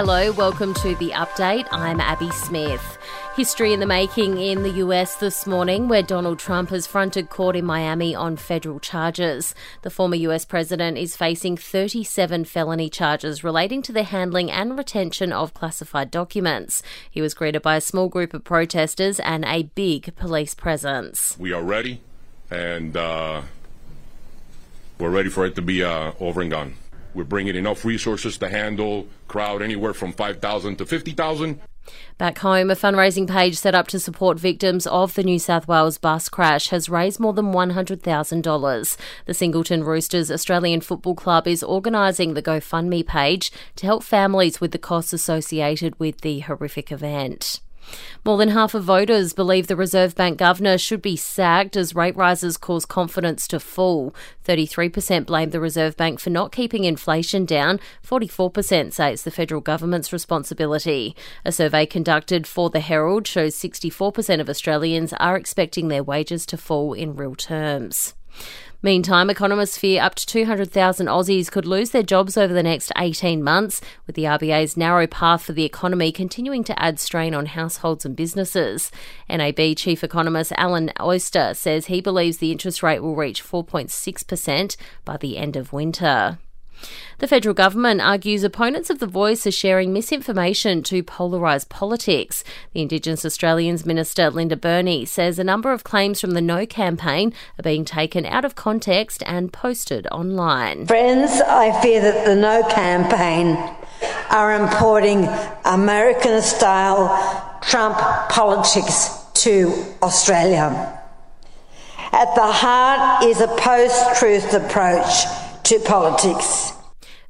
Hello, welcome to the update. I'm Abby Smith. History in the making in the US this morning, where Donald Trump has fronted court in Miami on federal charges. The former US president is facing 37 felony charges relating to the handling and retention of classified documents. He was greeted by a small group of protesters and a big police presence. We are ready, and uh, we're ready for it to be uh, over and gone. We're bringing enough resources to handle crowd anywhere from 5,000 to 50,000. Back home, a fundraising page set up to support victims of the New South Wales bus crash has raised more than $100,000. The Singleton Roosters Australian Football Club is organising the GoFundMe page to help families with the costs associated with the horrific event. More than half of voters believe the Reserve Bank governor should be sacked as rate rises cause confidence to fall. 33% blame the Reserve Bank for not keeping inflation down. 44% say it's the federal government's responsibility. A survey conducted for the Herald shows 64% of Australians are expecting their wages to fall in real terms. Meantime, economists fear up to 200,000 Aussies could lose their jobs over the next 18 months, with the RBA's narrow path for the economy continuing to add strain on households and businesses. NAB Chief Economist Alan Oster says he believes the interest rate will reach 4.6% by the end of winter. The federal government argues opponents of the voice are sharing misinformation to polarise politics. The Indigenous Australians Minister Linda Burney says a number of claims from the No campaign are being taken out of context and posted online. Friends, I fear that the No campaign are importing American style Trump politics to Australia. At the heart is a post truth approach to politics.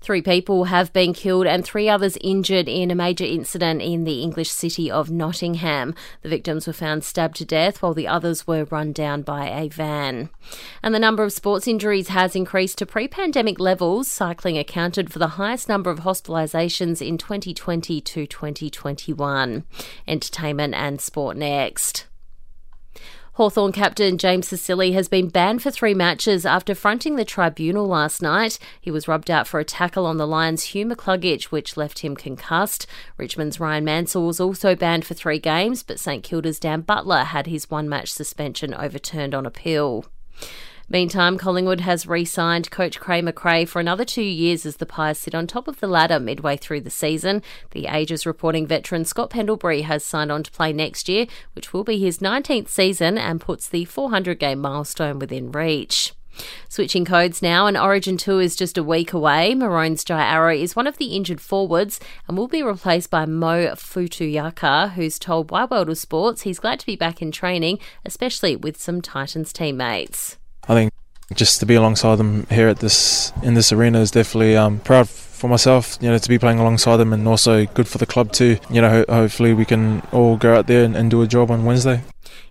Three people have been killed and three others injured in a major incident in the English city of Nottingham. The victims were found stabbed to death while the others were run down by a van. And the number of sports injuries has increased to pre pandemic levels. Cycling accounted for the highest number of hospitalisations in 2020 to 2021. Entertainment and sport next. Hawthorn captain James Sicily has been banned for three matches after fronting the tribunal last night. He was rubbed out for a tackle on the Lions' Hugh McCluggage, which left him concussed. Richmond's Rhyan Mansell was also banned for three games, but St Kilda's Dan Butler had his one match suspension overturned on appeal. Meantime, Collingwood has re signed coach Craig McRae for another two years as the Pies sit on top of the ladder midway through the season. The Ages reporting veteran Scott Pendlebury has signed on to play next year, which will be his 19th season and puts the 400 game milestone within reach. Switching codes now, an Origin 2 is just a week away. Maroon's Jai Arrow is one of the injured forwards and will be replaced by Mo Fotuaika, who's told Wide World of Sports he's glad to be back in training, especially with some Titans teammates. I think just to be alongside them here at this in this arena is definitely um, proud for myself, you know, to be playing alongside them and also good for the club too. You know, ho- hopefully we can all go out there and, and do a job on Wednesday.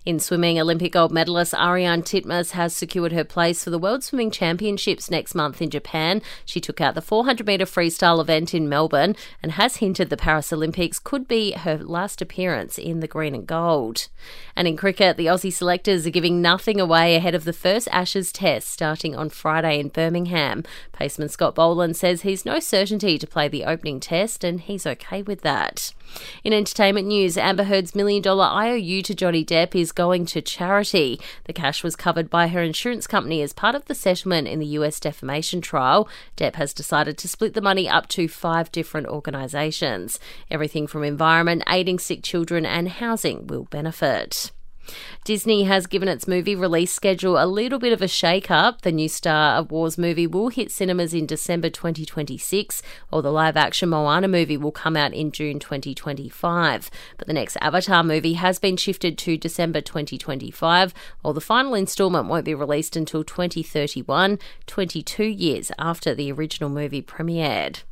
In swimming, Olympic gold medalist Ariane Titmus has secured her place for the World Swimming Championships next month in Japan. She took out the 400 metre freestyle event in Melbourne and has hinted the Paris Olympics could be her last appearance in the green and gold. And in cricket, the Aussie selectors are giving nothing away ahead of the first Ashes test starting on Friday in Birmingham. Paceman Scott Boland says he's no certainty to play the opening test and he's okay with that. In entertainment news, Amber Heard's million dollar IOU to Johnny Depp is going to charity. The cash was covered by her insurance company as part of the settlement in the US defamation trial. Depp has decided to split the money up to five different organisations. Everything from environment, aiding sick children, and housing will benefit. Disney has given its movie release schedule a little bit of a shake up. The new Star Wars movie will hit cinemas in December 2026, while the live action Moana movie will come out in June 2025. But the next Avatar movie has been shifted to December 2025, while the final installment won't be released until 2031, 22 years after the original movie premiered.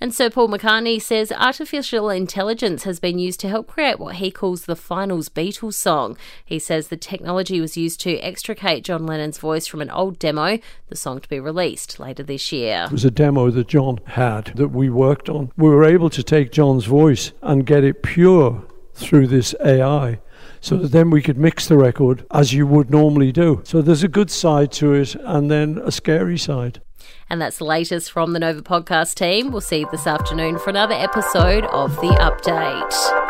And Sir Paul McCartney says artificial intelligence has been used to help create what he calls the Finals Beatles song. He says the technology was used to extricate John Lennon's voice from an old demo, the song to be released later this year. It was a demo that John had that we worked on. We were able to take John's voice and get it pure through this AI so that then we could mix the record as you would normally do. So there's a good side to it and then a scary side. And that's the latest from the Nova podcast team. We'll see you this afternoon for another episode of The Update.